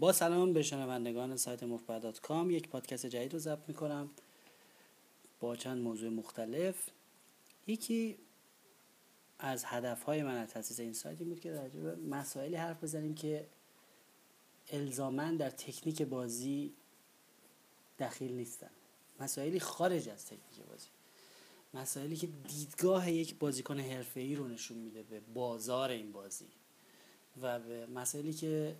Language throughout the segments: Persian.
با سلام به شنوندگان سایت مفبر کام یک پادکست جدید رو ضبط می‌کنم با چند موضوع مختلف. یکی از هدفهای من از تاسیس این سایت این بود که در به مسائلی حرف بزنیم که الزامن در تکنیک بازی دخیل نیستن. مسائلی خارج از تکنیک بازی. مسائلی که دیدگاه یک بازیکن حرفه‌ای رو نشون میده به بازار این بازی و به مسائلی که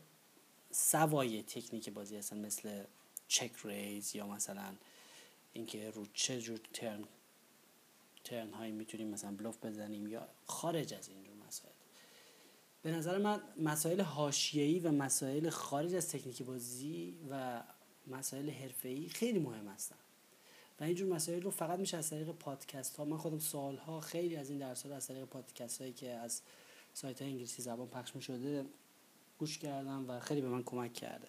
سوای تکنیک بازی هستن مثل چک ریز یا مثلا اینکه رو چه جور ترن ترن هایی می‌تونیم مثلا بلوف بزنیم یا خارج از اینجور مسائل. به نظر من مسائل حاشیه‌ای و مسائل خارج از تکنیک بازی و مسائل حرفه‌ای خیلی مهم هستن. و اینجور مسائل رو فقط میشه از طریق پادکست ها من خودم سالها خیلی از این درس رو از طریق پادکست هایی که از سایت های انگلیسی زبان پخش می شده گوش کردم و خیلی به من کمک کرده.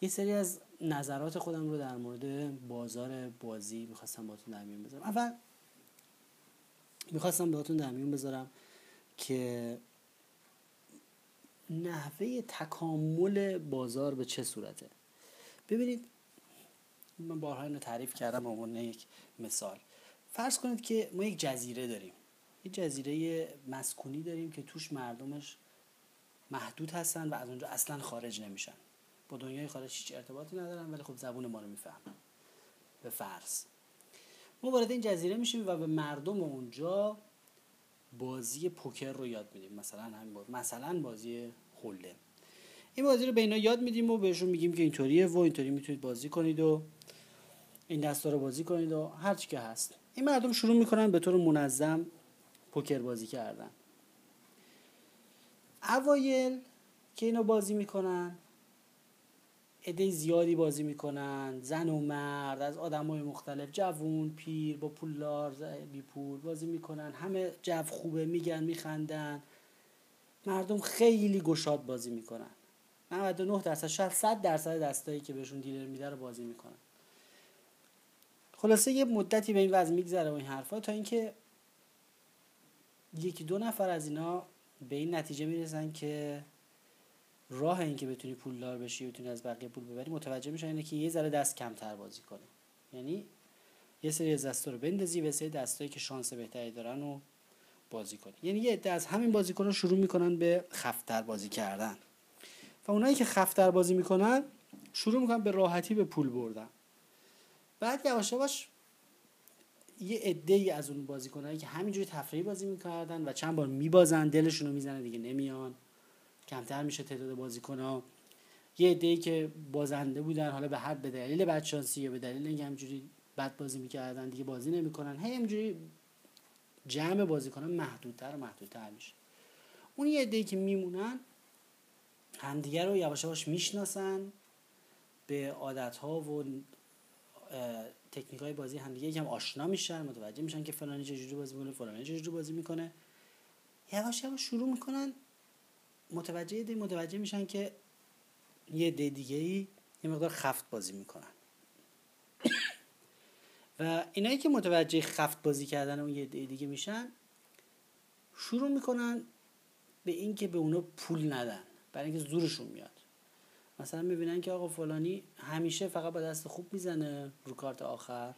یه سری از نظرات خودم رو در مورد بازار بازی می‌خواستم باتون در میون بذارم. اول می‌خواستم باتون در میون بذارم که نحوه تکامل بازار به چه صورته. ببینید من بارها اینو تعریف کردم به عنوان یک مثال. فرض کنید که ما یک جزیره داریم. یک جزیره مسکونی داریم که توش مردمش محدود هستن و از اونجا اصلا خارج نمیشن. با دنیای خارج هیچ ارتباطی ندارن ولی خب زبون ما رو می‌فهمن. به فرض. ما وارد این جزیره میشیم و به مردم اونجا بازی پوکر رو یاد میدیم. مثلا همین مثلا بازی هولدم. این بازی رو به اینا یاد میدیم و بهشون میگیم که اینطوریه و اینطوری می‌تونید بازی کنید و این دستا رو بازی کنید و هر چی که هست. این مردم شروع می‌کنن به طور منظم پوکر بازی کردن. اوایل که اینا بازی می‌کنن عده زیادی بازی می‌کنن. زن و مرد از آدم های مختلف جوون پیر با پولدار بی پول بازی می‌کنن. همه جو خوبه میگن میخندن. مردم خیلی گشاد بازی می‌کنن. 99 درصد شاید 100 درصد دستایی که بهشون دیلر میده رو بازی می‌کنن. خلاصه یه مدتی به این وضع میگذره و این حرفا تا اینکه یکی دو نفر از اینا به این نتیجه می‌رسن که راه این که بتونی پولدار بشی بتونی از بقیه پول ببری متوجه میشن اینه که یه ذره دست کمتر بازی کنی یعنی یه سری از دستا رو بندازی و سری دستایی که شانس بهتری دارن و بازی کنی. یعنی یه عده از همین بازیکن‌ها شروع می‌کنن به خفتر بازی کردن. و اونایی که خفتر بازی می‌کنن شروع می‌کنن به راحتی به پول بردن. بعد یواش یواش یه عده ای از اون بازیکنایی که همینجوری تفریحی بازی می‌کردن و چند بار میبازن دلشون رو می‌زنه دیگه نمیان. کمتر میشه تعداد بازیکن ها یه عده که بازنده بودن حالا به هر به دلیل بدشانسی یا به دلیل اینکه همینجوری بد بازی می‌کردن دیگه بازی نمی‌کنن هی همینجوری جمع بازیکن ها محدودتر و محدودتر میشه. اون یه عده که میمونن همدیگه رو یواش یواش می‌شناسن به عادت ها و تکنیک های بازی همدیگه یکم آشنا میشن متوجه میشن که فلانی چجوری بازی می‌کنه فلانی چجوری بازی می‌کنه. یواش یواش شروع می‌کنن متوجه دی متوجه میشن که یه دی دیگه ای یه مقدار خفت بازی می‌کنن. و اینایی که متوجه خفت بازی کردن اون یه دی دیگه میشن شروع می‌کنن به اینکه به اونا پول ندن برای اینکه زورشون میاد مثلا می‌بینن که آقا فلانی همیشه فقط با دست خوب می‌زنه رو کارت آخر.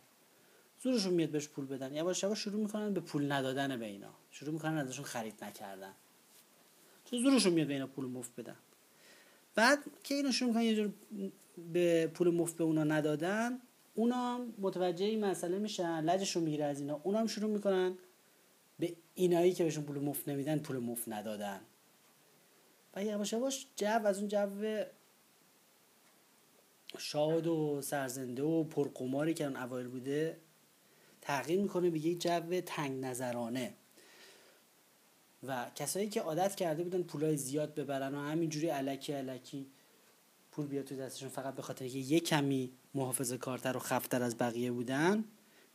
زورشون میاد بهش پول بدن. یواش یواش شروع می‌کنن به پول ندادن به اینا. شروع می‌کنن ازشون خرید نکردن. چون زورشون میاد به اینا پول مفت بدن. بعد که اینا شروع می‌کنن یه جور به پول مفت به اونا ندادن اونا متوجه این مسئله میشن لجشون می‌گیره از اینا. اونا هم شروع می‌کنن به اینایی که بهشون پول مفت نمیدن پول مفت ندادن. و یواش یواش جو از اون جو شاد و سرزنده و پرقماری که اون اوایل بوده تغییر می‌کنه به یک جو تنگ نظرانه و کسایی که عادت کرده بودن پولای زیاد ببرن و همینجوری علکی علکی پول بیاد تو دستشون فقط به خاطر که یه کمی محافظه کارتر و خفتر از بقیه بودن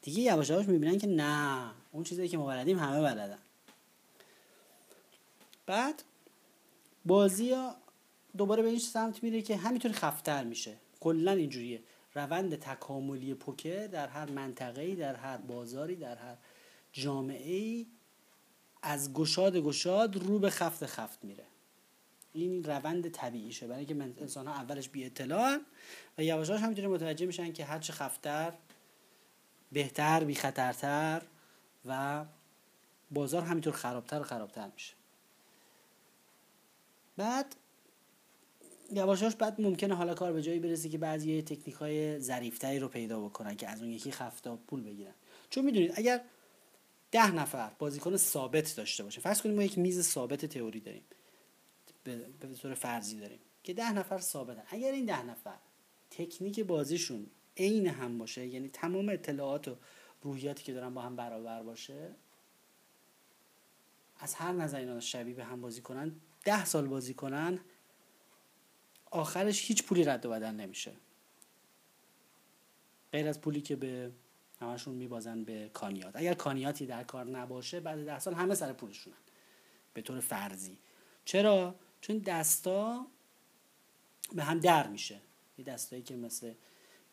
دیگه یواش یواش می‌بینن که نه اون چیزایی که ما بلدیم همه بلدن. بعد بازی دوباره به این سمت میره که همینطوری خفتر میشه. کلا اینجوریه. روند تکاملی پوکر در هر منطقه‌ای در هر بازاری در هر جامعه از گشاد گشاد رو به خفت خفت میره. این روند طبیعیشه. برای اینکه انسان ها اولش بی اطلاع و یواشاش همینطوری متوجه میشن که هرچه خفتر بهتر بی خطرتر و بازار همینطور خرابتر و خرابتر میشه. بعد یواشاش بعد ممکنه حالا کار به جایی برسه که بعضی تکنیک های ظریفتری رو پیدا بکنن که از اون یکی خفتا پول بگیرن. چون می‌دونید اگر ده نفر بازیکن ثابت داشته باشه فرض کنیم ما یک میز ثابت تئوری داریم به طور فرضی داریم که ده نفر ثابتن. اگر این ده نفر تکنیک بازیشون عین هم باشه یعنی تمام اطلاعات و روحیاتی که دارن با هم برابر باشه از هر نظر اینا شبیه به هم بازی کنن ده سال بازی کنن آخرش هیچ پولی رد و بدل نمیشه. غیر از پولی که به همشون میبازن به کانیات. اگر کانیاتی در کار نباشه بعد ده سال همه سر پولشونن. به طور فرضی. چرا؟ چون دستا به هم در میشه. یه دستایی که مثل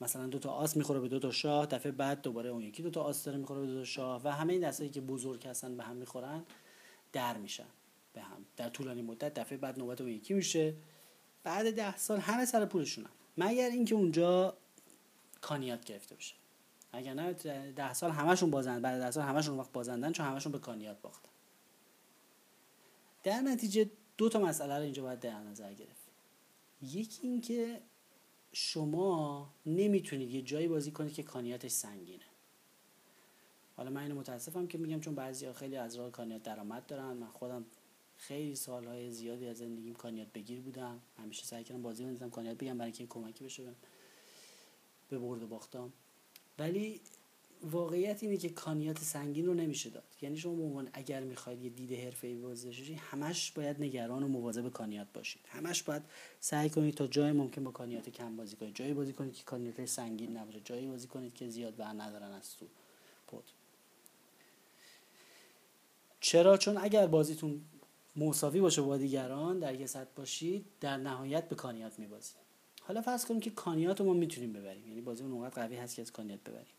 مثلا دو تا آس می‌خوره به دو تا شاه دفعه بعد دوباره اون یکی دو تا آس داره می‌خوره به دو تا شاه و همه این دستایی که بزرگ هستن به هم می‌خورن در میشن. به هم. در طولانی مدت دفعه بعد نوبت اون یکی میشه. بعد ده سال همه سر پولشونن. مگر اینکه اونجا کانیات گرفته بشه. اگر نه ده سال همشون بازند بعد ده سال همشون وقت بازندن چون همشون به کانیات باختن. در نتیجه دو تا مسئله رو اینجا باید در نظر گرفت. یکی اینکه شما نمی‌تونید یه جایی بازی کنید که کانیاتش سنگینه. حالا من اینو متاسفم که میگم چون بعضی خیلی از راه کانیات درآمد دارن. من خودم خیلی سالهای زیادی از زندگیم کانیات بگیر بودم همیشه سعی کردم بازی بندازم کانیات بگم برای اینکه کمکی بشه به برد باختم. ولی واقعیت اینه که کانیات سنگین رو نمیشه داد. یعنی شما به اگر می‌خواید یه دید حرفه‌ای بازی همش باید نگران و مواظب کانیات باشید. همش باید سعی کنید تا جای ممکن با کانیات کم بازی کنید. جایی بازی کنید که کانیات سنگین نباشه. جایی بازی کنید که زیاد بر ندارن از تو. پد چرا؟ چون اگر بازیتون مساوی باشه با دیگران در یه سطح باشید در نهایت به کانیات میبازید. حالا فرض کنیم که کانیات رو ما می‌تونیم ببریم یعنی بازی اونقدر قوی هست که از کانیات ببریم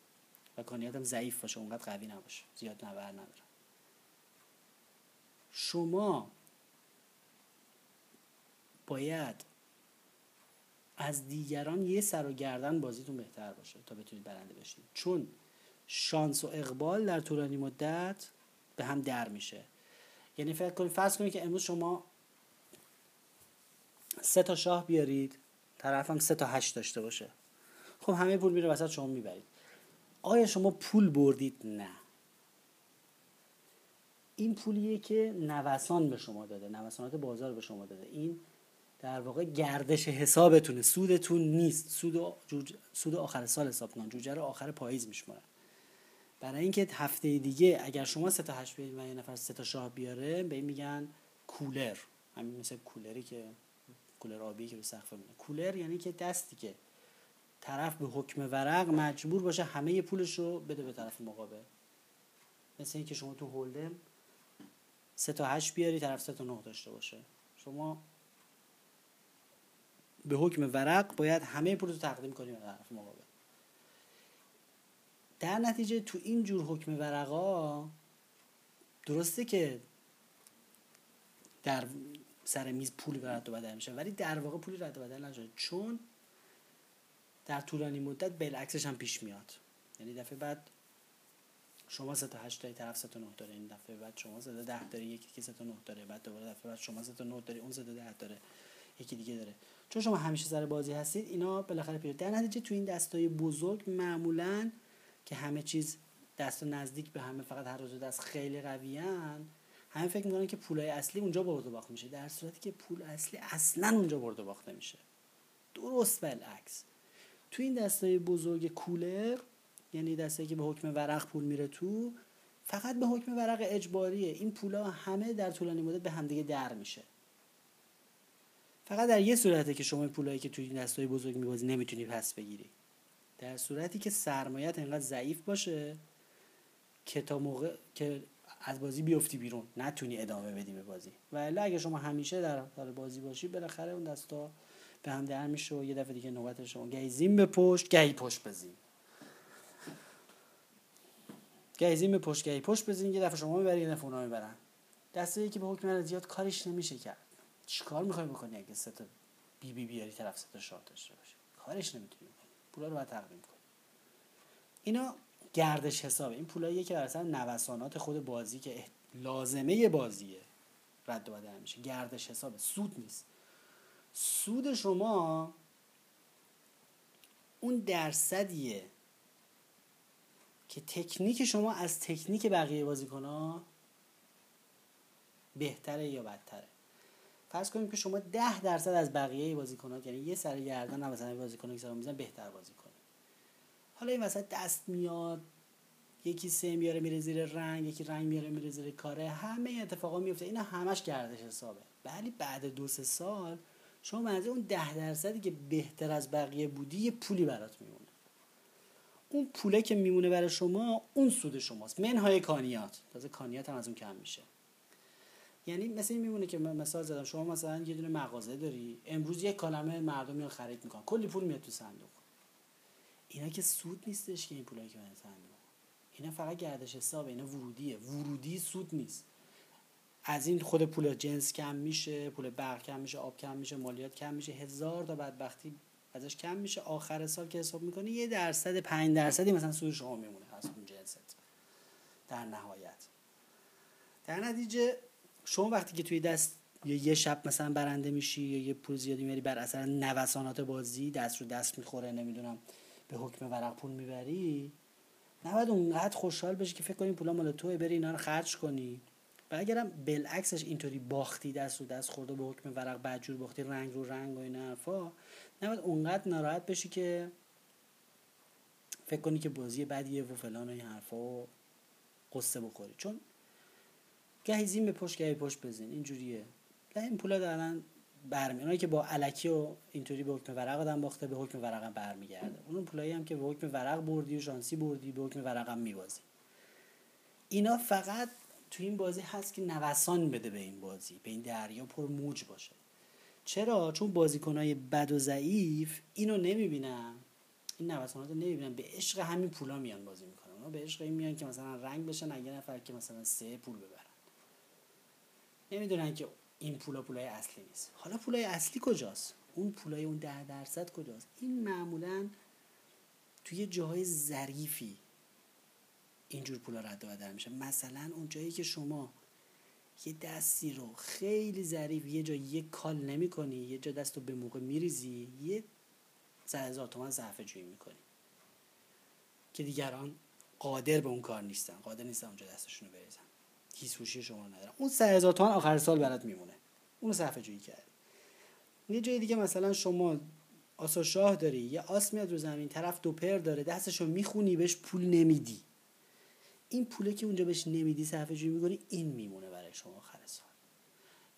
و کانیات هم ضعیف باشه اونقدر قوی نباشه زیاد نبر نداره. شما باید از دیگران یه سر و گردن بازیتون بهتر باشه تا بتونید برنده بشید چون شانس و اقبال در طولانی مدت به هم در میشه. یعنی فکر کنید فرض کنید که امروز شما سه تا شاه بیارید طرفم سه تا هشت داشته باشه. خب همه پول میره وسط شما می‌برید. آیا شما پول بردید؟ نه. این پولیه که نوسان به شما داده نوسانات بازار به شما داده. این در واقع گردش حسابتونه سودتون نیست. سود, سود آخر سال حساب کن جوجه رو آخر پاییز میشمارن برای اینکه هفته دیگه اگر شما سه تا هشت بیارید و یه نفر سه تا شاه بیاره به این میگن کولر. همین مثل کولری که کولر آبی که به سقف کولر یعنی که دستی که طرف به حکم ورق مجبور باشه همه پولش رو بده به طرف مقابل. مثل اینکه شما تو هولدم سه تا هشت بیاری طرف سه تا نه داشته باشه. شما به حکم ورق باید همه پول رو تقدیم کنی به طرف مقابل. در نتیجه تو این جور حکم ورقا درسته که در سر میز پولی رد و بدل میشه ولی در واقع پولی رد و بدل نشده. چون در طولانی مدت بالعکسش هم پیش میاد. یعنی دفعه بعد شما سه تا هشت داری طرف سه تا نه داره. این دفعه بعد شما سه تا ده داری یکی که سه تا نه داره. بعد دوباره دفعه بعد شما سه تا نه داری اون سه تا ده داره یکی دیگه داره. چون شما همیشه سر بازی هستید اینا بالاخره پیش در نتیجه تو این دستای بزرگ معمولا که همه چیز دست نزدیک به همه فقط هر روز دست خیلی قویان همه فکر می‌کنن که پولای اصلی اونجا برد و باخت میشه در صورتی که پول اصلی اصلا اونجا برد و باخته میشه. درست بالعکس. تو این دستای بزرگ کولر یعنی دستایی که به حکم ورق پول میره تو فقط به حکم ورق اجباریه. این پولا همه در طولانی مدت به همدیگه در میشه. فقط در یه صورته که شما پولایی که توی این دستای بزرگ میبازی نمی‌تونی پس بگیری. در صورتی که سرمایت انقدر ضعیف باشه که تا موقع که از بازی بیفتی بیرون نتونی ادامه بدی به بازی. و اگه شما همیشه در بازی باشی بالاخره اون دستا به هم در میشه و یه دفعه دیگه نوبت شما. گهی به پشت گهی پشت بزین گهی به پشت گهی پشت بزین یه دفعه شما می‌بری یه دفعه اونا می‌برن. دسته که به حکم زیاد کارش نمیشه کرد. چیکار می‌خوای بکنی اگه سه تا بی بی بیاری طرف سه تا شاه داشته باشه کارش نمی‌تونی پولا رو باید تقدیم کنی اینا گردش حسابه. این پولاییه که اصلا نوسانات خود بازی که لازمه بازیه رد و بدل میشه. گردش حسابه. سود نیست. سود شما اون درصدیه که تکنیک شما از تکنیک بقیه بازیکن ها بهتره یا بدتره. فرض کنیم که شما ده درصد از بقیه بازیکن ها یعنی یه سر گردن مثلا بازیکن که میزن بهتر بازی کنید حالا این وسط دست میاد یکی سه میاره میره زیر رنگ یکی رنگ میاره میره زیر کاره همه اتفاقا میفته. اینا همش گردش حسابه. ولی بعد دو سه سال شما منظور اون ده درصدی که بهتر از بقیه بودی یه پولی برات میمونه. اون پوله که میمونه برای شما اون سود شماست. منهای کانیات. تازه کانیات هم از اون کم میشه. یعنی مثل این میمونه که من مثال زدم. شما مثلا یه دونه مغازه داری امروز یک کلمه مردم میان خرید می‌کنن. کلی پول میاد تو صندوق. اینا که سود نیستش که این پولایی که من صندوق. اینا فقط گردش حساب اینا ورودیه. ورودی سود نیست. از این خود پول جنس کم میشه پول برق کم میشه آب کم میشه مالیات کم میشه. هزار تا بدبختی ازش کم میشه. آخر سال که حساب می‌کنی یه درصد پنج درصدی مثلا سود شما میمونه از اون جنست. در نهایت. در نتیجه شما وقتی که توی دست یا یه شب مثلا برنده میشی یا یه پول زیادی میاری بر اثر نوسانات بازی دست رو دست می‌خوره نمی‌دونم به حکم ورق پول می‌بری نباید اونقدر خوشحال بشی که فکر کنی پولا مال توه بری اینا رو خرج کنی. و اگرم بالعکسش اینطوری باختی دست رو دست خورده به حکم ورق بدجور باختی رنگ رو رنگ و این حرفا نباید اونقدر ناراحت بشی که فکر کنی که بازی بدیه و فلان و این حرفا و قصه بخوری. چون گهی زین به پشت گهی پشت بزین اینجوریه این پولا دارن برمی اونایی که با علکی و اینطوری به حکم ورق آدم باخته به حکم ورق هم برمیگرده. اون پولایی هم که به حکم ورق بردی و شانسی بردی به حکم ورق هم میبازی. اینا فقط تو این بازی هست که نوسان بده به این بازی به این دریا پر موج باشه. چرا؟ چون بازیکنهای بد و ضعیف اینو نمی‌بینن. این نوسانات رو نمی‌بینن. به عشق همین پولا میان بازی می‌کنن. اونا به عشق این میان که مثلا رنگ بشن اگه نفر که مثلا سه پول ببرن نمی‌دونن که این پولا پولای اصلی نیست. حالا پولای اصلی کجاست؟ اون پولای اون ده درصد کجاست؟ این معمولا توی جاهای ظریفی اینجور پولا رد و بدل میشه. مثلا اون جایی که شما یه دستی رو خیلی ظریف یه جا یه کال نمی کنی یه جا دست رو به موقع میریزی یه سه هزار تومن ضعف جویی می‌کنی. که دیگران قادر به اون کار نیستن. قادر نیستن اونجا دستشون رو بریزن. کیسوشی شما رو ندارن اون سه هزار تومن آخر سال برات میمونه. اونو صرفه جویی کردی. یه جای دیگه مثلا شما آسا شاه داری یه آس میاد رو زمین طرف دو پر داره دستشو می‌خونی بهش پول نمیدی. این پوله که اونجا بهش نمیدی صرفه جویی می‌کنی این میمونه برای شما آخر سال.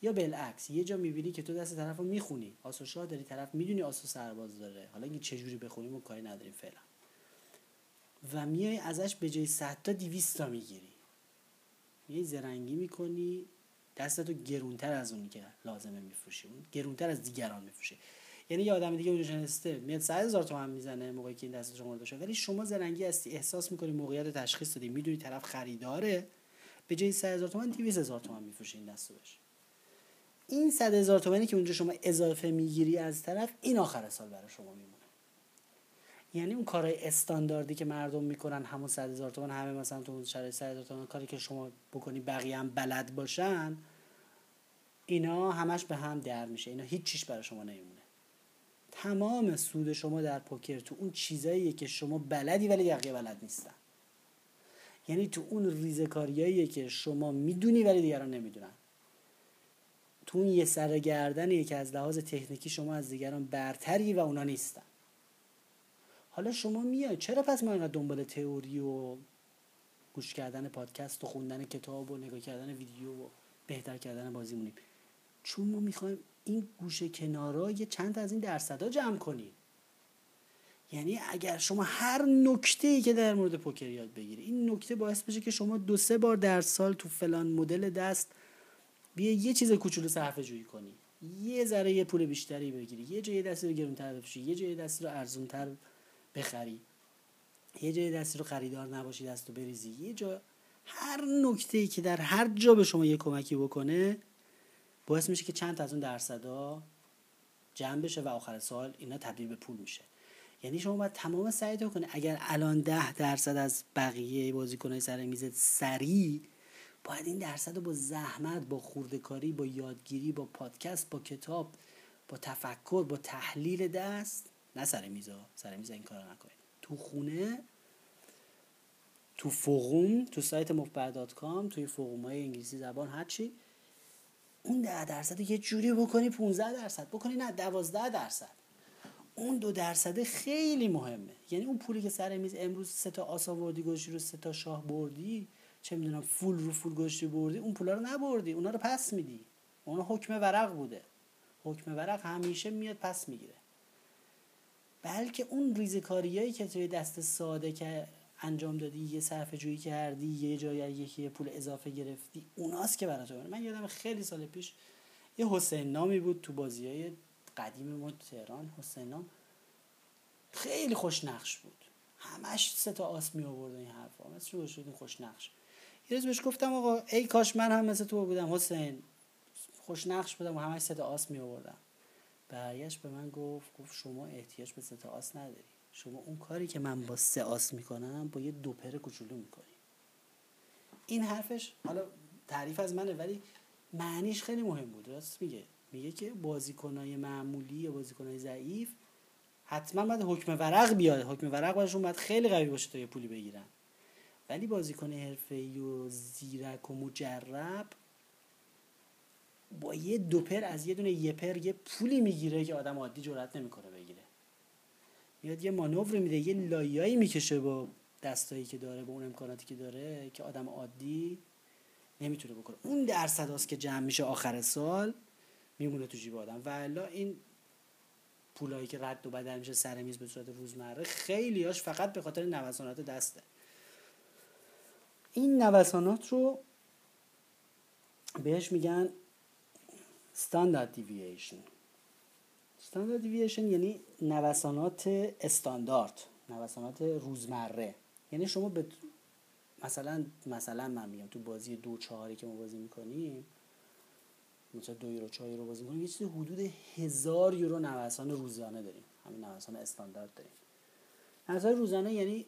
یا بالعکس یه جا می‌بینی که تو دست طرف رو می‌خونی. آسا شاه داری طرف می‌دونی آسا سرباز داره. حالا این چجوری بخونیم و کاری نداریم فعلا. و میای ازش به جای 100 تا 200 تا می‌گیری. میای زرنگی می‌کنی دستتو گرونتر از اونی که لازمه میفروشی. اون گرونتر از دیگران میفروشی یعنی یه آدم دیگه اونجا نشسته میاد 100 هزار تومن می‌زنه موقعی که این دست شما داشته ولی شما زرنگی هستی احساس می‌کنی موقعیت تشخیص دادی می‌دونی طرف خریداره به جای 100 هزار تومن 200 هزار تومن میفروشی این دستو بهش. این 100 هزار تومنی که اونجا شما اضافه می‌گیری از طرف این آخر سال برای شما میمونه. یعنی اون کارهای استانداردی که مردم می‌کنن همون 100 هزار تومن همه مثلا تو اون شرایط 100 هزار تومن کاری که شما بکنی بقیه هم بلد باشن اینا همش به هم در میشه. اینا هیچ چیش برای شما نمیمونه. تمام سود شما در پوکر تو اون چیزاییه که شما بلدی ولی بقیه بلد نیستن. یعنی تو اون ریزکاریاییه که شما می‌دونی ولی دیگران نمی‌دونن. تو اون یه سرگردنیه که از لحاظ تکنیکی شما از دیگران برتری و اونا نیستن. حالا شما میای چرا پس ما اینقدر دنبال تئوری و گوش کردن پادکست و خوندن کتاب و نگاه کردن ویدیو و بهتر کردن بازی مونیم؟ چون ما می‌خوایم این گوشه کنارا یه چند از این درصدا جمع کنیم. یعنی اگر شما هر نکته ای که در مورد پوکر یاد بگیری این نکته باعث بشه که شما دو سه بار در سال تو فلان مدل دست بیا یه چیز کوچولو صرفه جویی کنی. یه ذره یه پول بیشتری بگیری یه جای دستی رو گرونتر بفروشی یه جای دستی رو ارزونتر بخری. یه جای دستی رو خریدار نباشی دست رو بریزی. یه جا هر نکته ای که در هر جا به شما یه کمکی بکنه باعث میشه که چند تا از اون درصدا جمع بشه و آخر سال اینا تبدیل به پول میشه. یعنی شما باید تمام سعیتون کنید اگر الان ده درصد از بقیه بازیکنهای سر میز سریع باید این درصد رو با زحمت با خوردکاری با یادگیری با پادکست با کتاب با تفکر با تحلیل دست نه سر میزا سر میزا این کار نکنید. تو خونه تو فوقوم تو سایت مفبر کام توی فوقوم های انگلیسی زبان هرچی اون ده درصد یه جوری بکنی 15 درصد. بکنی نه 12 درصد. اون دو درصد خیلی مهمه. یعنی اون پولی که سر میز امروز سه تا آس آوردی گوشی رو سه تا شاه بردی چه می‌دونم فول رو فول گوشتی بردی اون پولا رو نبردی. اونا رو پس میدی. اونا حکم ورق بوده. حکم ورق همیشه میاد پس می‌گیره. بلکه اون ریزکاریایی که توی دست ساده که انجام دادی یه صرف جویی کردی یه جایی یکی پول اضافه گرفتی اوناست که برات من یادم خیلی سال پیش یه حسین نامی بود تو بازی های قدیم ما تهران حسین نام. خیلی خوش نقش بود. همش سه تا آس می آورد این حرفا. مثل شو شد خوش نقش. یه روز بهش گفتم آقا ای کاش من هم مثل تو بودم حسین. خوش نقش بودم و همش سه تا آس می آوردم برگشت به من گفت گفت شما احتیاج به سه آس نداری. شما اون کاری که من با سه آس می‌کنم با یه دوپر کوچولو می‌کنی. این حرفش حالا تعریف از منه ولی معنیش خیلی مهم بود. راست میگه. میگه که بازیکنای معمولی یا بازیکنای ضعیف حتما باید حکم ورق بیاد. حکم ورق باشون باید خیلی قوی باشه تا یه پولی بگیرن. ولی بازیکن حرفه‌ای و زیرک و مجرب با یه دوپر از یه دونه یه پر یه پولی می‌گیره که آدم عادی جرات نمی‌کنه بگیره. میاد یه مانور میده یه لایایی می‌کشه با دستایی که داره با اون امکاناتی که داره که آدم عادی نمی‌تونه بکنه. اون درصد هاست که جمع میشه آخر سال میمونه تو جیب آدم. و این پولایی که رد و بدل میشه سر میز به صورت روزمره خیلی هاش فقط به خاطر نوسانات دسته. این نوسانات رو بهش میگن standard deviation. Standard deviation یعنی نوسانات استاندارد نوسانات روزمره. یعنی شما به مثلا مثلا من میگم تو بازی دو چهاری که ما بازی می‌کنیم مثلا دو یورو چهار یورو بازی می‌کنیم یه چیزی حدود هزار یورو نوسان روزانه داریم. همین نوسان استاندارد داریم. نوسان روزانه یعنی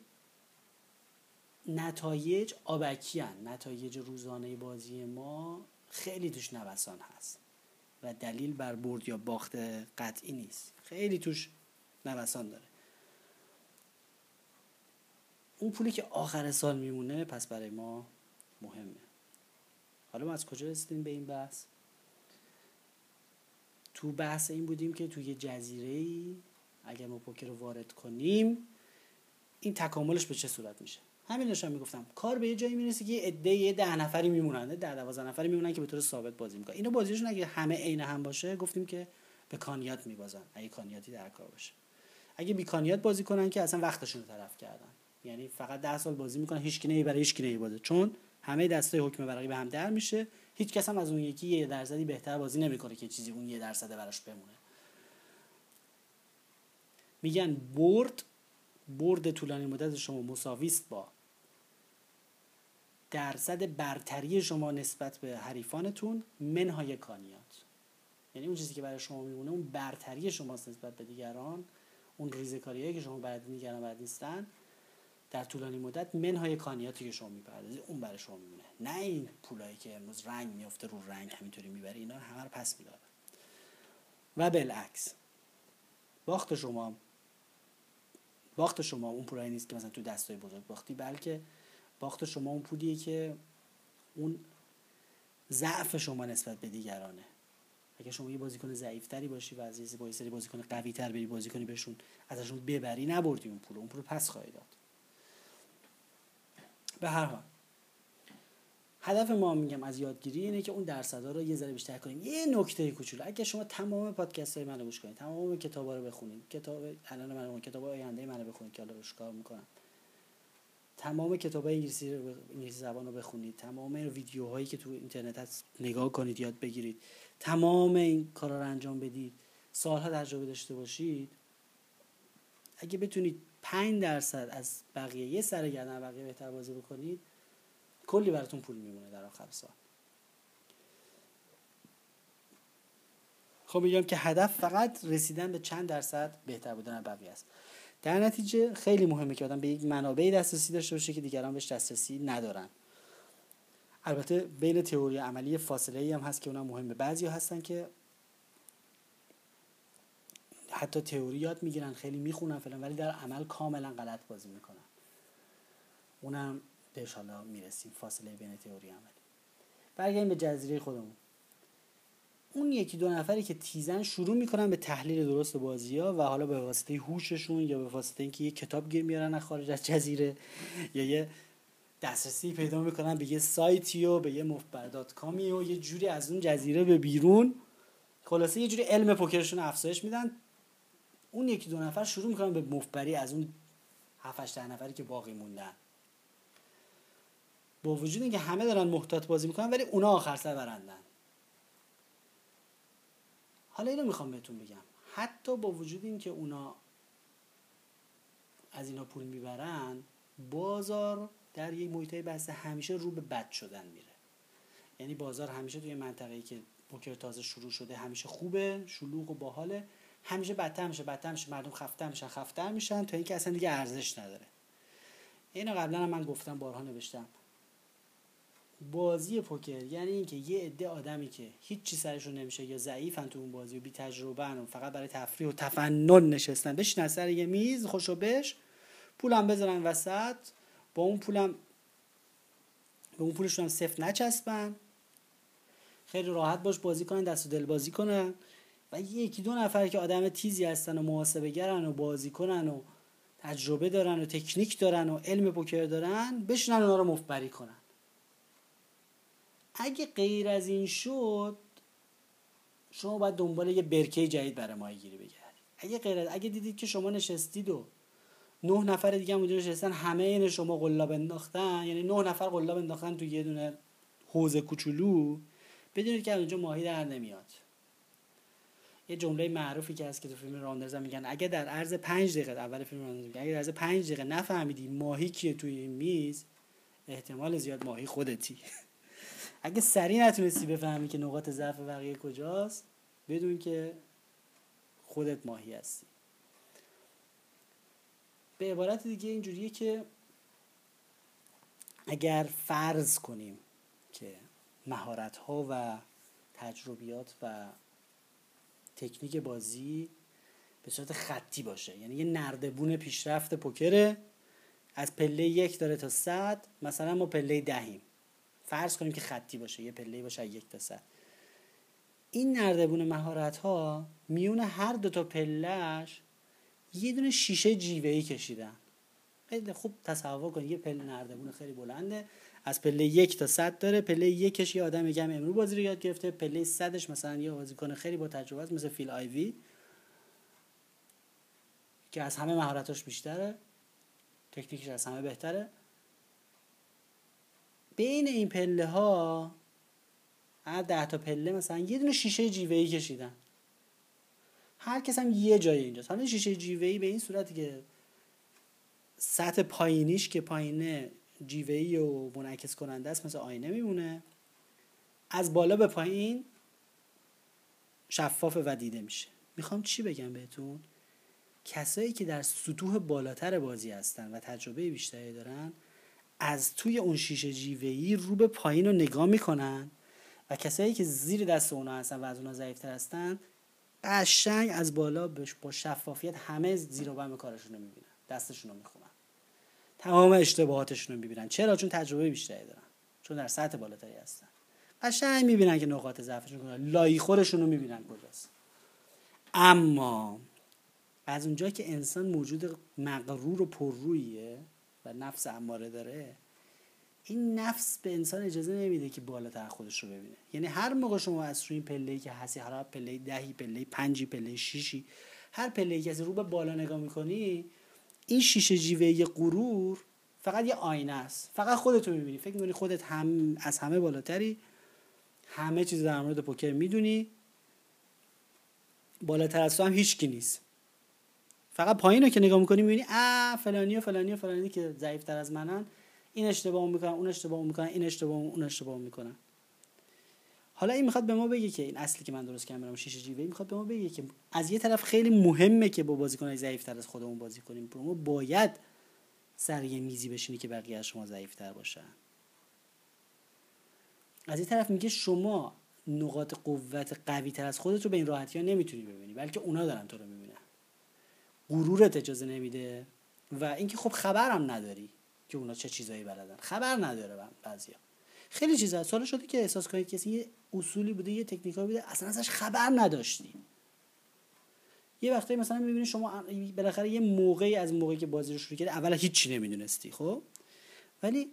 نتایج آبکی نتایج روزانه بازی ما خیلی توش نوسان هست. و دلیل بر برد یا باخت قطعی نیست. خیلی توش نوسان داره. اون پولی که آخر سال میمونه پس برای ما مهمه. حالا ما از کجا رسیدیم به این بحث؟ تو بحث این بودیم که توی جزیره ای اگر ما پوکر رو وارد کنیم این تکاملش به چه صورت میشه؟ همین داشتم می‌گفتم. کار به یه جایی می‌رسه که یه عده یه ده نفری میمونن ده دوازده نفری میمونن که به طور ثابت بازی می‌کنن. اینو بازیشون اگه همه عین هم باشه گفتیم که به کانیات میبازن. اگه کانیاتی در کار باشه. اگه بی کانیات بازی کنن که اصلا وقتشون رو طرف کردن. یعنی فقط ده سال بازی می‌کنن هیچ کی برای هیچ کی بازه چون همه دستای حکم ورقی به هم در میشه. هیچ کس هم از اون یکی یه درصدی بهتر بازی نمی‌کنه که چیزی اون یه درصد براش بمونه. میگن برد برد طولانی مدت شما مساویست با درصد برتری شما نسبت به حریفانتون منهای کانیات. یعنی اون چیزی که برای شما میمونه اون برتری شماست نسبت به دیگران. اون ریزکاریایی که شما برای دیگران بعد نیستن در طولانی مدت منهای کانیاتی که شما می‌پردازید اون برای شما میمونه. نه این پولایی که امروز رنگ میفته رو رنگ همینطوری می‌بره اینا همه رو پس میداره. و بالعکس باخت شما باخت شما اون پولایی نیست که مثلا تو دستای بزرگ باختی بلکه باخت شما اون پولیه که اون ضعف شما نسبت به دیگرانه. اگه شما یه بازیکن ضعیفتری باشی و از یه سری بازیکن قوی تر بری بازی کنی بهشون ازشون ببری نبردی اون پول. اون پول پس خواهی داد. به هر حال هدف ما میگم از یادگیری اینه که اون درصدا رو یه ذره بیشتر کنیم. یه نکته کوچولو اگه شما تمام پادکست های منو گوش کنید تمام کتابا رو بخونید کتاب الان من کتاب آینده منو بخونید که حالا کار می‌کنم. تمام کتاب انگلیسی رو انگلیسی زبان رو بخونید. تمام ویدیوهایی که تو اینترنت هست نگاه کنید یاد بگیرید. تمام این کارا رو انجام بدید. سالها تجربه داشته باشید. اگه بتونید 5 درصد از بقیه یه سر گردن بقیه بهتر بازی بکنید کلی براتون پول میمونه در آخر سال. خب میگم که هدف فقط رسیدن به چند درصد بهتر بودن بقیه است. در نتیجه خیلی مهمه که آدم به یک منابعی دسترسی داشته باشه که دیگران بهش دسترسی ندارن. البته بین تئوری عملی فاصله ای هم هست که اونم مهمه. بعضی هستن که حتی تئوری یاد می‌گیرن خیلی می‌خونن فلان ولی در عمل کاملا غلط بازی می‌کنن. اونم بهش حالا می‌رسیم فاصله بین تئوری عملی برگردیم به جزیره خودمون. اون یکی دو نفری که تیزن شروع می‌کنن به تحلیل درست بازی ها و حالا به واسطه هوششون یا به واسطه اینکه یه کتاب گیر میارن از خارج از جزیره یا یه دسترسی پیدا می‌کنن به یه سایتی و به یه مفبر کامی و یه جوری از اون جزیره به بیرون خلاصه یه جوری علم پوکرشون افزایش میدن. اون یکی دو نفر شروع می‌کنن به مفبری از اون 7 ده نفری که باقی موندن. با وجود اینکه همه دارن محتاط بازی می‌کنن ولی اونا آخر سر برندن. حالا اینو می‌خوام بهتون بگم. حتی با وجود اینکه اونا از اینا پول می‌برن بازار در یک محیطه بسته همیشه رو به بد شدن میره. یعنی بازار همیشه توی منطقه‌ای که پوکر تازه شروع شده همیشه خوبه شلوغ و باحاله. همیشه بدتر میشه بدتر میشه مردم خفتر میشن خفتر میشن تا اینکه اصلا دیگه ارزش نداره. اینو قبلا من گفتم بارها نوشتم. بازی پوکر یعنی اینکه یه عده آدمی که هیچ چی سرشون نمیشه یا ضعیفن تو اون بازی و بی تجربه و فقط برای تفریح و تفنن نشستن بشین سر یه میز خوشو بش پولم بذارن وسط با اون پولم به اون پولشون هم صفر نچسبن. خیلی راحت باش بازی کنن دست و دل بازی کنن. و یکی دو نفر که آدم تیزی هستن و محاسبه گرن و بازی کنن و تجربه دارن و تکنیک دارن و علم پوکر دارن بشنن اونا رو مفبری کنن. اگه غیر از این شد شما باید دنبال یه برکه جدید برای ماهی گیری بگردید اگه غیر. اگه دیدید که شما نشستید و نه نفر دیگه هم اونجا نشستن همه این شما قلاب انداختن یعنی نه نفر قلاب انداختن تو یه دونه حوزه کوچولو بدونید که اونجا ماهی در نمیاد یه جمله معروفی که هست که تو فیلم راندرز هم میگن اگه در عرض پنج دقیقه اول فیلم راندرز میگن اگه در عرض پنج دقیقه نفهمیدی ماهی کیه توی این میز احتمال زیاد ماهی خودتی اگه سریع نتونستی بفهمی که نقاط ضعف بقیه کجاست بدون که خودت ماهی هستی. به عبارت دیگه اینجوریه که اگر فرض کنیم که مهارت ها و تجربیات و تکنیک بازی به صورت خطی باشه یعنی یه نردبون پیشرفت پوکره از پله یک داره تا صد مثلا ما پله دهیم. فرض کنیم که خطی باشه یه پله باشه یک تا صد این نردبون مهارت ها میون هر دو تا پلهش یه دونه شیشه جیوه ای کشیدن. خیلی خوب تصور کنید یه پله نردبون خیلی بلنده. از پله یک تا صد داره پله یکش یه آدم میگم امرو بازی رو یاد گرفته پله صدش مثلا یه بازیکن خیلی با تجربه است مثل فیل آیوی که از همه مهارتاش بیشتره تکنیکش از همه بهتره. بین این پله ها هر ده تا پله مثلا یه دونه شیشه جیوه ای کشیدن. هر کس هم یه جای اینجاست. حالا شیشه جیوه ای به این صورتی که سطح پایینیش که پایینه جیوه ای و منعکس کننده است مثل آینه میمونه. از بالا به پایین شفاف و دیده میشه. می‌خوام چی بگم بهتون؟ کسایی که در سطوح بالاتر بازی هستن و تجربه بیشتری دارن از توی اون شیشه جیوهی رو به پایین رو نگاه می‌کنن و کسایی که زیر دست اونا هستن و از اونا ضعیفتر هستن قشنگ از بالا با شفافیت همه زیر و بم کارشون رو می‌بینن دستشون رو می‌خونن. تمام اشتباهاتشون رو می‌بینن. چرا؟ چون تجربه بیشتری دارن. چون در سطح بالاتری هستن. قشنگ می‌بینن که نقاط ضعفشون کنن لای خورشون رو می‌بینن کجاست. اما از اونجا که انسان موجود مغرور و پررویه و نفس اماره داره این نفس به انسان اجازه نمیده که بالاتر خودش رو ببینه. یعنی هر موقع شما از روی این پله که هستی هر پله دهی پله پنجی پله شیشی هر پله که از رو به بالا نگاه می‌کنی این شیشه جیوه غرور فقط یه آینه است. فقط خودت رو می‌بینی. فکر می‌کنی خودت هم از همه بالاتری. همه چیز در مورد پوکر می‌دونی. بالاتر از تو هم هیچکی نیست. فقط پایین رو که نگاه می‌کنی می‌بینی اه فلانی و فلانی و فلانی که ضعیفتر از منن این اشتباه می‌کنن اون اشتباه می‌کنن این اشتباه اون اشتباه می‌کنن. حالا این می‌خواد به ما بگه که این اصلی که من درست کردم برام شیشه جیوه می‌خواد به ما بگه که از یه طرف خیلی مهمه که با بازیکنای ضعیفتر از خودمون بازی کنیم ما باید سر یه میزی بشینی که بقیه از شما ضعیفتر باشن. از این طرف میگه شما نقاط قوت قوی تر از خودت رو به این راحتی ها نمی‌تونی ببینی بلکه اونا دارن تو رو می‌بینن. غرورت اجازه نمیده و اینکه خب خبرم نداری که اونا چه چیزایی بلدن. خبر نداره بعضیا. خیلی چیزا. سال شده که احساس کنید کسی یه اصولی بوده یه تکنیکا بوده اصلا ازش خبر نداشتی. یه وقتی مثلا می‌بینی شما بالاخره یه موقعی از موقعی که بازی رو شروع کردی اول هیچی نمی‌دونستی خب؟ ولی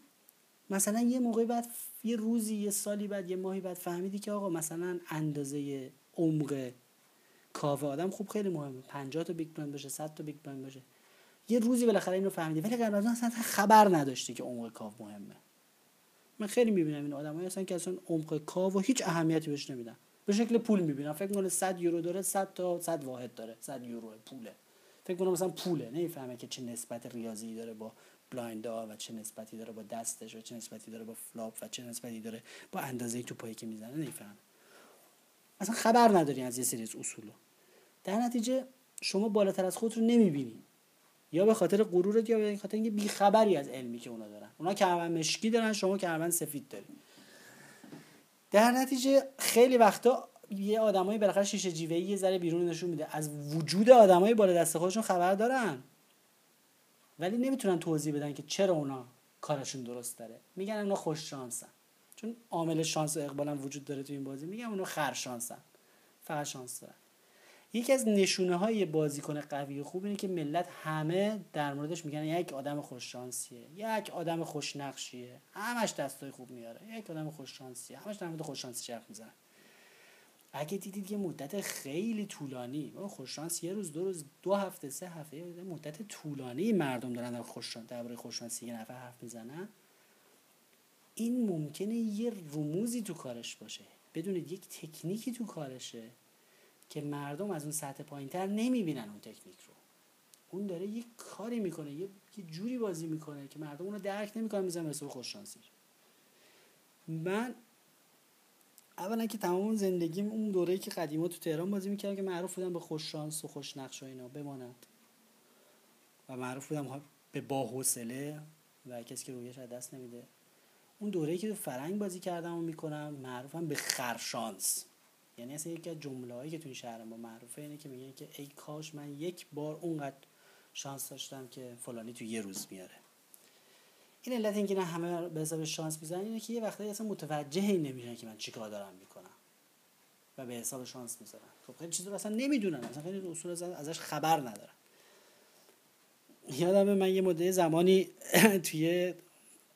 مثلا یه موقعی بعد یه روزی یه سالی بعد یه ماهی بعد فهمیدی که آقا مثلا اندازه عمق کاوه آدم خوب خیلی مهمه. 50 تا big blind باشه 100 تا big blind باشه. یه روزی بالاخره اینو فهمیدی. ولی قبل از اصلا خبر نداشتی که عمق کاو مهمه. من خیلی می‌بینم این آدمایی هستن که اصلا عمق کاو هیچ اهمیتی بهش نمیدن. به شکل پول می‌بینم فکر می‌کنه 100 یورو داره 100 تا 100 واحد داره. 100 یورو پوله. فکر کنم مثلا پوله. نمی‌فهمه که چه نسبت ریاضی داره با blind و چه نسبتی داره با دستش و چه نسبتی داره با flop و چه نسبتی داره با اندازه توپایی که می‌زنه. نمی‌فهمه. اصلا خبر نداری از یه سری اصول در نتیجه شما بالاتر از خود رو نمی‌بینی. یا به خاطر غرورت یا به خاطر اینکه بیخبری از علمی که اونا دارن. اونا کمربند مشکی دارن شما کمربند سفید داری. در نتیجه خیلی وقتا یه آدمایی بالاخره شیشه جیوه یه ذره بیرون نشون میده. از وجود آدمای بالا دست خودشون خبر دارن. ولی نمی‌تونن توضیح بدن که چرا اونا کارشون درست داره. میگن اونا خوش شانسن. چون عامل شانس و اقبالم وجود داره تو این بازی. میگن اونا خر شانسن. فقط شانس دارن. یکی از نشونه های بازیکن قوی و خوب اینه که ملت همه در موردش میگن یک آدم خوششانسیه یک آدم خوشنقشیه. همش دستای خوب میاره. یک آدم خوششانسیه. همش در مورد خوششانسی چرخ می‌زنه اگه دیدید یه مدت خیلی طولانی خوششانس یه روز دو روز دو هفته سه هفته مدت طولانی مردم دارن در خوششانس درباره خوششانسی یه نفر حرف می‌زنن. این ممکنه یه رموزی تو کارش باشه. بدونید یک تکنیکی تو کارشه که مردم از اون سطح پایینتر نمی‌بینن اون تکنیک رو. اون داره یه کاری می‌کنه یه, جوری بازی می‌کنه که مردم اونو درک نمی‌کنن می‌زنن به خوششانسی من اولا که تمام زندگیم اون دوره‌ای که قدیما تو تهران بازی می‌کردم که معروف بودم به خوششانس و خوشنقش و اینا بمانند و معروف بودم به باحوصله و کسی که رویش از دست نمیده. اون دوره‌ای که تو فرنگ بازی کردم و می‌کنم معروفم به خرشانس. یعنی اصلا یکی از جمله هایی که تو این شهر ما معروفه اینه که میگن که ای کاش من یک بار اونقدر شانس داشتم که فلانی تو یه روز میاره این علت اینکه نه همه به حساب شانس می‌زنن اینه که یه وقتایی اصلا متوجه این نمیشن که من چیکار دارم می‌کنم و به حساب شانس می‌ذارن. خب خیلی چیزا اصلا نمی‌دونن اصلا خیلی اصول ازش خبر ندارن. یادم من یه مدت زمانی توی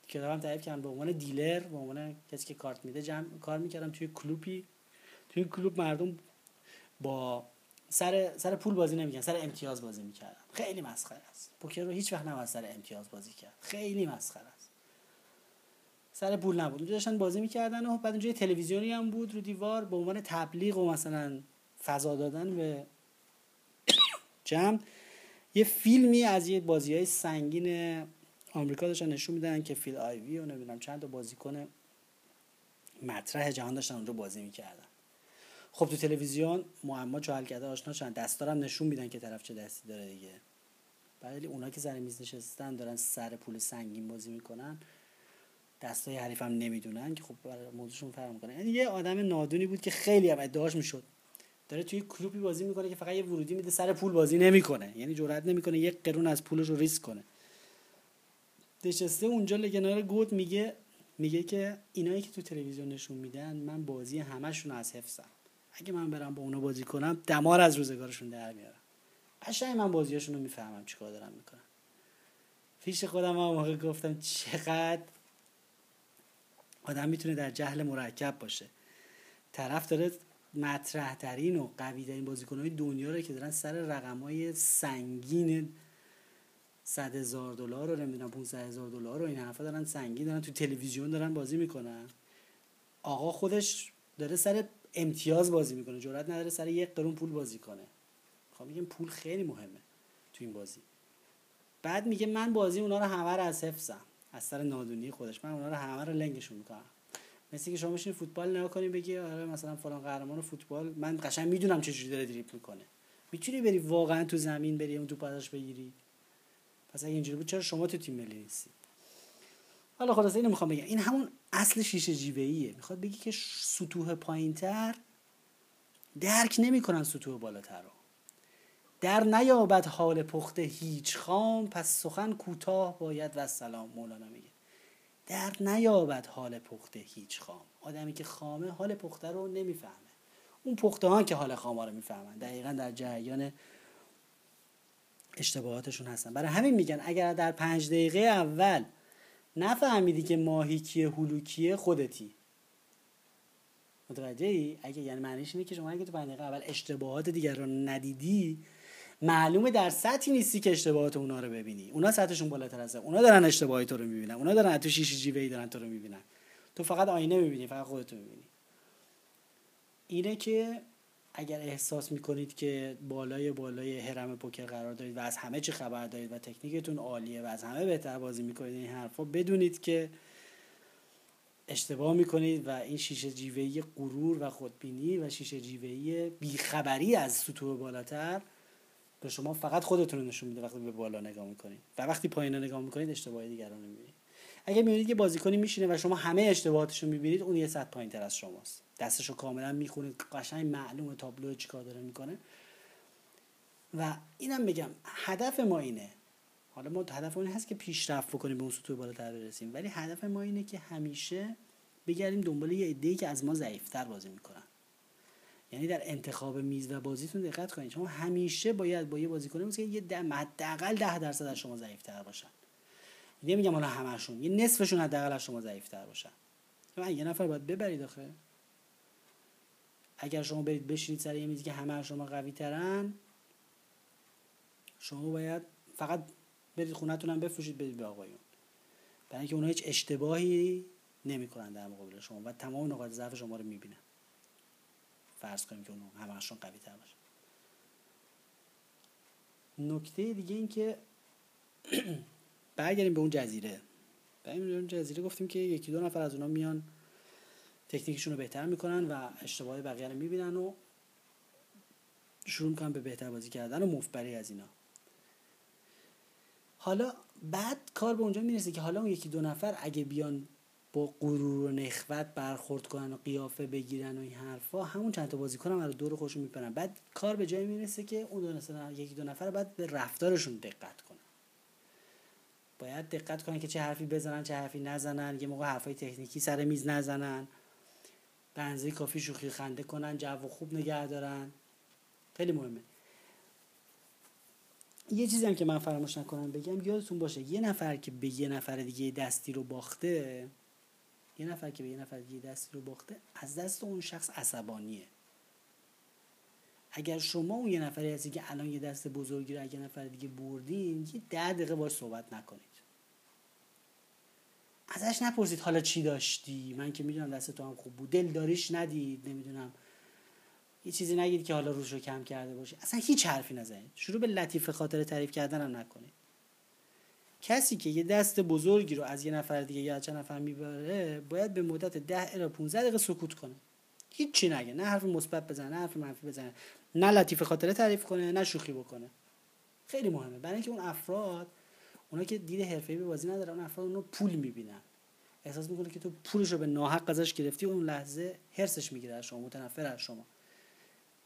کلابم تعریف کردم به عنوان دیلر به عنوان کسی که کارت میده جمع کار می‌کردم توی کلوپی. توی کلوب مردم با سر سر پول بازی نمی‌کردن سر امتیاز بازی می‌کردن. خیلی مسخره است. پوکر رو هیچ وقت نباید سر امتیاز بازی کرد. خیلی مسخره است. سر پول نبود. اونجا داشتن بازی می‌کردن و بعد اونجا تلویزیونی هم بود رو دیوار به عنوان تبلیغ و مثلا فضا دادن به جمع. یه فیلمی از یه بازی های سنگین آمریکا داشتن نشون میدن که فیل آیوی و نمی‌دونم چند تا بازیکن مطرح جهان داشتن اونجا بازی می‌کردن. خب تو تلویزیون معما جو حل کرده آشنا شدن. دستارم نشون میدن که طرف چه دستی داره دیگه. ولی اونا که سر میز نشستن دارن سر پول سنگین بازی می‌کنن. دستای حریفم نمی‌دونن که خب موضوعشون فرق می‌کنه. یعنی یه آدم نادونی بود که خیلی هم ادعاش می‌شد. داره توی کلوبی بازی می‌کنه که فقط یه ورودی میده سر پول بازی نمی‌کنه. یعنی جرئت نمی‌کنه یک قرون از پولش رو ریسک کنه. نشسته اونجا لگنار گود میگه میگه که اینایی که تو تلویزیون نشون میدن من بازی همشون از حفظم. اگه من برم با اونا بازی کنم دمار از روزگارشون در میارم. قشنگ من بازیاشون رو می‌فهمم چیکار دارم می‌کنم. پیش خودم هم موقع گفتم چقدر آدم می‌تونه در جهل مرکب باشه. طرف داره مطرح ترین و قوی ترین بازیکن های دنیا رو که دارن سر رقم های سنگین صد هزار دلار رو نمی‌دونم 500 هزار دلار رو این حرفا دارن سنگین دارن تو تلویزیون دارن بازی می‌کنن. آقا خودش داره سر امتیاز بازی می‌کنه جرات نداره سر یک قرون پول بازی کنه. خب میگم پول خیلی مهمه تو این بازی. بعد میگه من بازی اونا رو همه رو از حفظم از سر نادونی خودش. من اونا رو همه رو لنگشون می‌کنم. مثل که شما بشین فوتبال نگاه کنی بگی آره مثلا فلان قهرمان فوتبال من قشنگ می‌دونم چه جوری داره دریبل می‌کنه. می‌تونی بری واقعا تو زمین بری اون توپ ازش بگیری. پس اگه اینجوری بود. چرا شما تو تیم ملی نیستی حالا خلاص اینو می‌خوام بگم. این همون اصل شیشه جیوه ایه می‌خواد بگی که سطوح پایینتر درک نمی‌کنن سطوح بالاتر رو. در نیابد حال پخته هیچ خام پس سخن کوتاه باید و سلام مولانا میگه. در نیابد حال پخته هیچ خام. آدمی که خامه حال پخته رو نمی‌فهمه. اون پخته ها که حال خامه رو می‌فهمن. دقیقا در جریان اشتباهاتشون هستن. برای همین میگن اگر در پنج دقیقه اول نفهمیدی که ماهی کیه هلو کیه خودتی. متوجه ای؟ اگه یعنی معنیش اینه که شما اگه تو پنج دقیقه اول اشتباهات دیگر رو ندیدی معلومه در سطحی نیستی که اشتباهات اونا رو ببینی. اونا سطحشون بالاتر هست اونا دارن اشتباهی تو رو می‌بینن. اونا دارن تو شیشه ای دارن تو رو می‌بینن. تو فقط آینه می‌بینی فقط خودتو می‌بینی. اینه که اگر احساس می‌کنید که بالای بالای هرم پوکر قرار دارید و از همه چی خبر دارید و تکنیکتون عالیه و از همه بهتر بازی می‌کنید این حرفا بدونید که اشتباه می‌کنید و این شیشه جیوهی غرور و خودبینی و شیشه جیوهی بیخبری از سطوح بالاتر به شما فقط خودتون رو نشون میده وقتی به بالا نگاه می‌کنید و وقتی پایین نگاه می‌کنید اشتباه دیگران رو می‌بینید اگه می‌بینید که بازیکنی میشینه و شما همه اشتباهاتش رو می‌بینید اون یه سطح پایین تر از شماست. دستش رو کاملا می‌خونید قشنگ معلومه تابلو چیکار داره می‌کنه. و اینم بگم هدف ما اینه. حالا ما هدف این هست که پیشرفت بکنیم به اون سطوح بالاتر برسیم. ولی هدف ما اینه که همیشه بگردیم دنبال یه ایده که از ما ضعیفتر بازی می‌کنن. یعنی در انتخاب میز و بازیتون دقت کنید. شما همیشه باید با یه بازیکن که یه ده حداقل 10 درصد از شما ضعیفتر باشن. نمیگم حالا همشون یه نصفشون حداقل از شما ضعیفتر باشن. من یه نفر باید ببرید آخه. اگر شما برید بشینید سر یه میزی که همه شما قوی ترن شما باید فقط برید خونتون هم بفروشید برید به آقایون. برای اینکه اونها هیچ اشتباهی نمی‌کنن در مقابل شما و تمام نقاط ضعف شما رو می‌بینن. فرض کنیم که اون همشون قوی تر باشه. نکته دیگه این که برگردیم به اون جزیره. برگردیم به اون جزیره گفتیم که یکی دو نفر از اونا میان تکنیکشون رو بهتر می‌کنن و اشتباه بقیه رو می‌بینن و شروع می‌کنن به بهتر بازی کردن و مفبری از اینا. حالا بعد کار به اونجا می‌رسه که حالا اون یکی دو نفر اگه بیان با غرور و نخوت برخورد کنن و قیافه بگیرن و این حرفا همون چند تا بازیکن هم رو دور خودشون میپرن. بعد کار به جایی می‌رسه که اون دو مثلا یکی دو نفر بعد به رفتارشون دقت کنن. باید دقت کنن که چه حرفی بزنن چه حرفی نزنن یه موقع حرفای تکنیکی سر میز نزنن. به کافی شوخی خنده کنن جو خوب نگه دارن. خیلی مهمه. یه چیزی هم که من فراموش نکنم بگم یادتون باشه یه نفر که به یه نفر دیگه دستی رو باخته یه نفر که به یه نفر دیگه دستی رو باخته از دست اون شخص عصبانیه. اگر شما اون یه نفری هستی که الان یه دست بزرگی رو اگه نفر دیگه بردین یه ده دقیقه باش صحبت نکنید. ازش نپرسید حالا چی داشتی؟ من که می‌دونم دست تو هم خوب بود. دل داریش ندید نمی‌دونم. یه چیزی نگید که حالا روش رو کم کرده باشه. اصلا هیچ حرفی نزنید. شروع به لطیف خاطر تعریف کردن هم نکنید. کسی که یه دست بزرگی رو از یه نفر دیگه یا چند نفر می‌بره باید به مدت 10 الی 15 دقیقه سکوت کنه. هیچی نگه. نه حرف مثبت بزنه نه حرف منفی بزنه. نه لطیف خاطره تعریف کنه نه شوخی بکنه. خیلی مهمه. برای اینکه اون افراد اونا که دید حرفه‌ای به بازی ندارن اون افراد اونو پول می‌بینن. احساس می‌کنه که تو پولش رو به ناحق ازش گرفتی اون لحظه هرسش می‌گیره از شما متنفر از شما.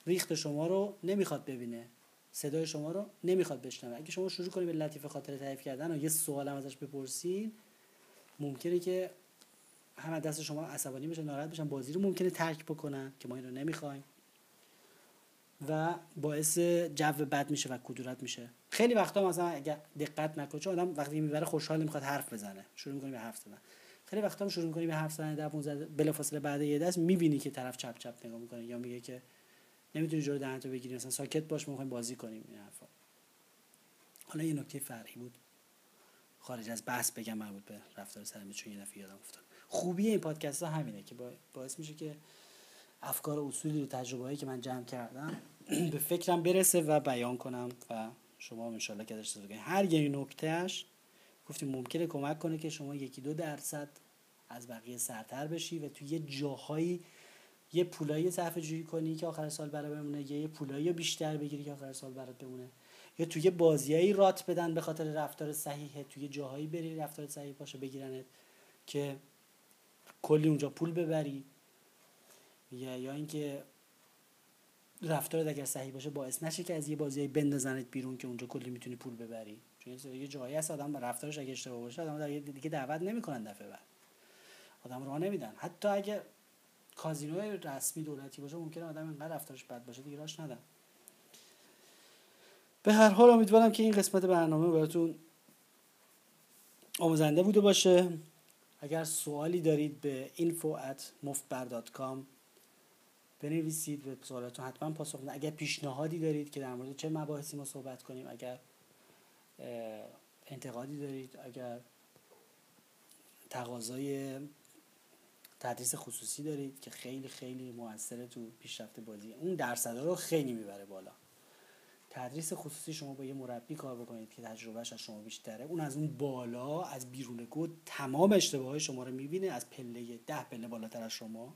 ریخت شما رو نمی‌خواد ببینه. صدای شما رو نمی‌خواد بشنوه. اگه شما شروع کنید به لطیفه خاطر تعریف کردن و یه سوال هم ازش بپرسین ممکنه که همه دست شما عصبانی بشن ناراحت بشن بازی رو ممکنه ترک بکنن که ما این رو نمی‌خوایم. و باعث جو بد میشه و کدورت میشه. خیلی وقتا مثلا اگه دقت نکنه چون آدم وقتی می‌بره خوشحال می‌خواد حرف بزنه. شروع می‌کنه به حرف زدن. خیلی وقتا شروع می‌کنی به حرف زدن در 15 بلافاصله بعد یه دست می‌بینی که طرف چپ چپ نگاه می‌کنه یا میگه که نمی‌تونی جلو دهنتو بگیری. مثلا ساکت باش ما بازی کنیم این حرفا. حالا یه نکته فرعی بود. خارج از بحث بگم مربوط به رفتار سرمی چون یه دفعه یادم افتاد. خوبی این پادکست ها همینه که باعث میشه که افکار و اصولی و تجربه هایی که من جمع کردم به فکرم برسه و بیان کنم و شما هم انشالله که ازش هر یه نکتهش گفتیم ممکنه کمک کنه که شما یکی دو درصد از بقیه سرتر بشی و تو یه جاهایی یه پولایی صرفه جویی کنی که آخر سال برات بمونه یه پولایی بیشتر بگیری که آخر سال برات بمونه یا توی بازیایی رات بدن به خاطر رفتار صحیحه توی جاهایی بری رفتار صحیح باشه بگیرنت که کلی اونجا پول ببری. یا یا اینکه رفتارت اگر صحیح باشه باعث نشه که از یه بازی بندازنت بیرون که اونجا کلی می‌تونی پول ببری. چون یه جایی هست آدم رفتارش اگه اشتباه باشه آدم دیگه دعوت نمی‌کنن دفعه بعد. آدم راه نمیدن. حتی اگه کازینو رسمی دولتی باشه ممکنه آدم اینقدر رفتارش بد باشه دیگه راش ندن. به هر حال امیدوارم که این قسمت برنامه براتون آموزنده بوده باشه. اگر سوالی دارید به info at mufbar.com بنویسید به سوالاتون حتما پاسخ اگر پیشنهادی دارید که در مورد چه مباحثی ما صحبت کنیم اگر انتقادی دارید اگر تقاضای تدریس خصوصی دارید که خیلی خیلی موثره تو پیشرفت بازی اون درصدا رو خیلی می‌بره بالا. تدریس خصوصی شما با یه مربی کار بکنید که تجربهش از شما بیشتره اون از اون بالا از بیرون گود تمام اشتباه شما رو می‌بینه از پله ده پله بالاتر از شما.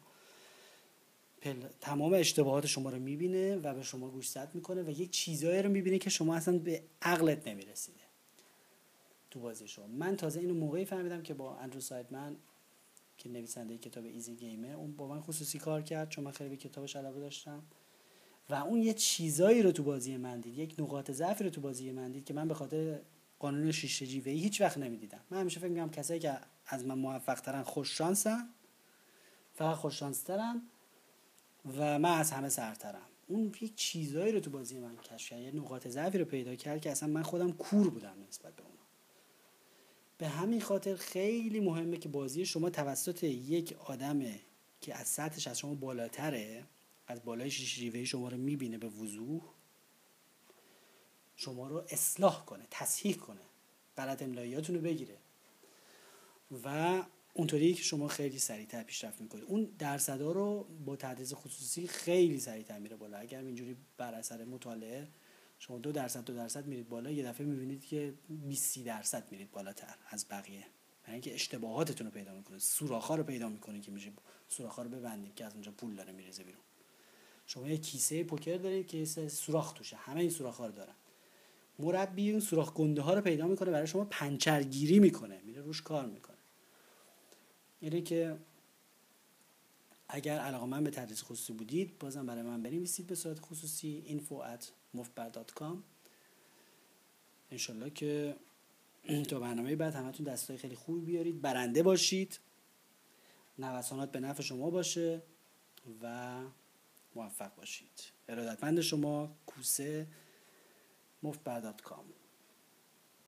تمام اشتباهات شما رو می‌بینه و به شما گوشزد می‌کنه و یک چیزایی رو می‌بینه که شما اصلا به عقلت نمی‌رسیده. تو بازی شما. من تازه اینو موقعی فهمیدم که با اندرو سایدمن که نویسنده کتاب ایزی گیمه اون با من خصوصی کار کرد چون من خیلی به کتابش علاقه داشتم. و اون یه چیزایی رو تو بازی من دید یک نقاط ضعفی رو تو بازی من دید که من به خاطر قانون شیشه جیوه هیچ وقت نمی‌دیدم. من همیشه فکر می‌کنم کسایی که از من موفق ترن خوش شانسن فقط خوش شانس ترن و من از همه سرترم. اون یک چیزایی رو تو بازی من کشف کرد یه نقاط ضعفی رو پیدا کرد که اصلا من خودم کور بودم نسبت به اون به همین خاطر خیلی مهمه که بازی شما توسط یک آدم که از سطحش از شما بالاتره از بالای شیوه شما رو می‌بینه به وضوح شما رو اصلاح کنه تصحیح کنه غلط املاییاتون رو بگیره. و اونطوری که شما خیلی سریعتر پیشرفت می‌کنید اون درصدا رو با تدریس خصوصی خیلی سریعتر میره بالا. اگر اینجوری بر اثر مطالعه شما دو درصد دو درصد میرید بالا یه دفعه می‌بینید که 20 درصد میرید بالاتر از بقیه. برای اینکه اشتباهاتتون رو پیدا می‌کنید. سوراخ‌ها رو پیدا می‌کنید که میشه سوراخ‌ها رو ببندید که از اونجا پول داره میرزه بیرون. شما یه کیسه پوکر دارید که سوراخ توشه. همه این سوراخ ها رو دارن. مربی اون سوراخ گنده ها رو پیدا می‌کنه. برای شما پنچرگیری می‌کنه. میره روش کار می‌کنه. اینه که اگر علاقه من به تدریس خصوصی بودید بازم برای من بنویسید به صورت خصوصی info at mufbar.com انشالله که تو برنامه بعد همتون دستای خیلی خوبی بیارید برنده باشید. نوسانات به نفع شما باشه و موفق باشید. ارادتمند شما کوسه مفت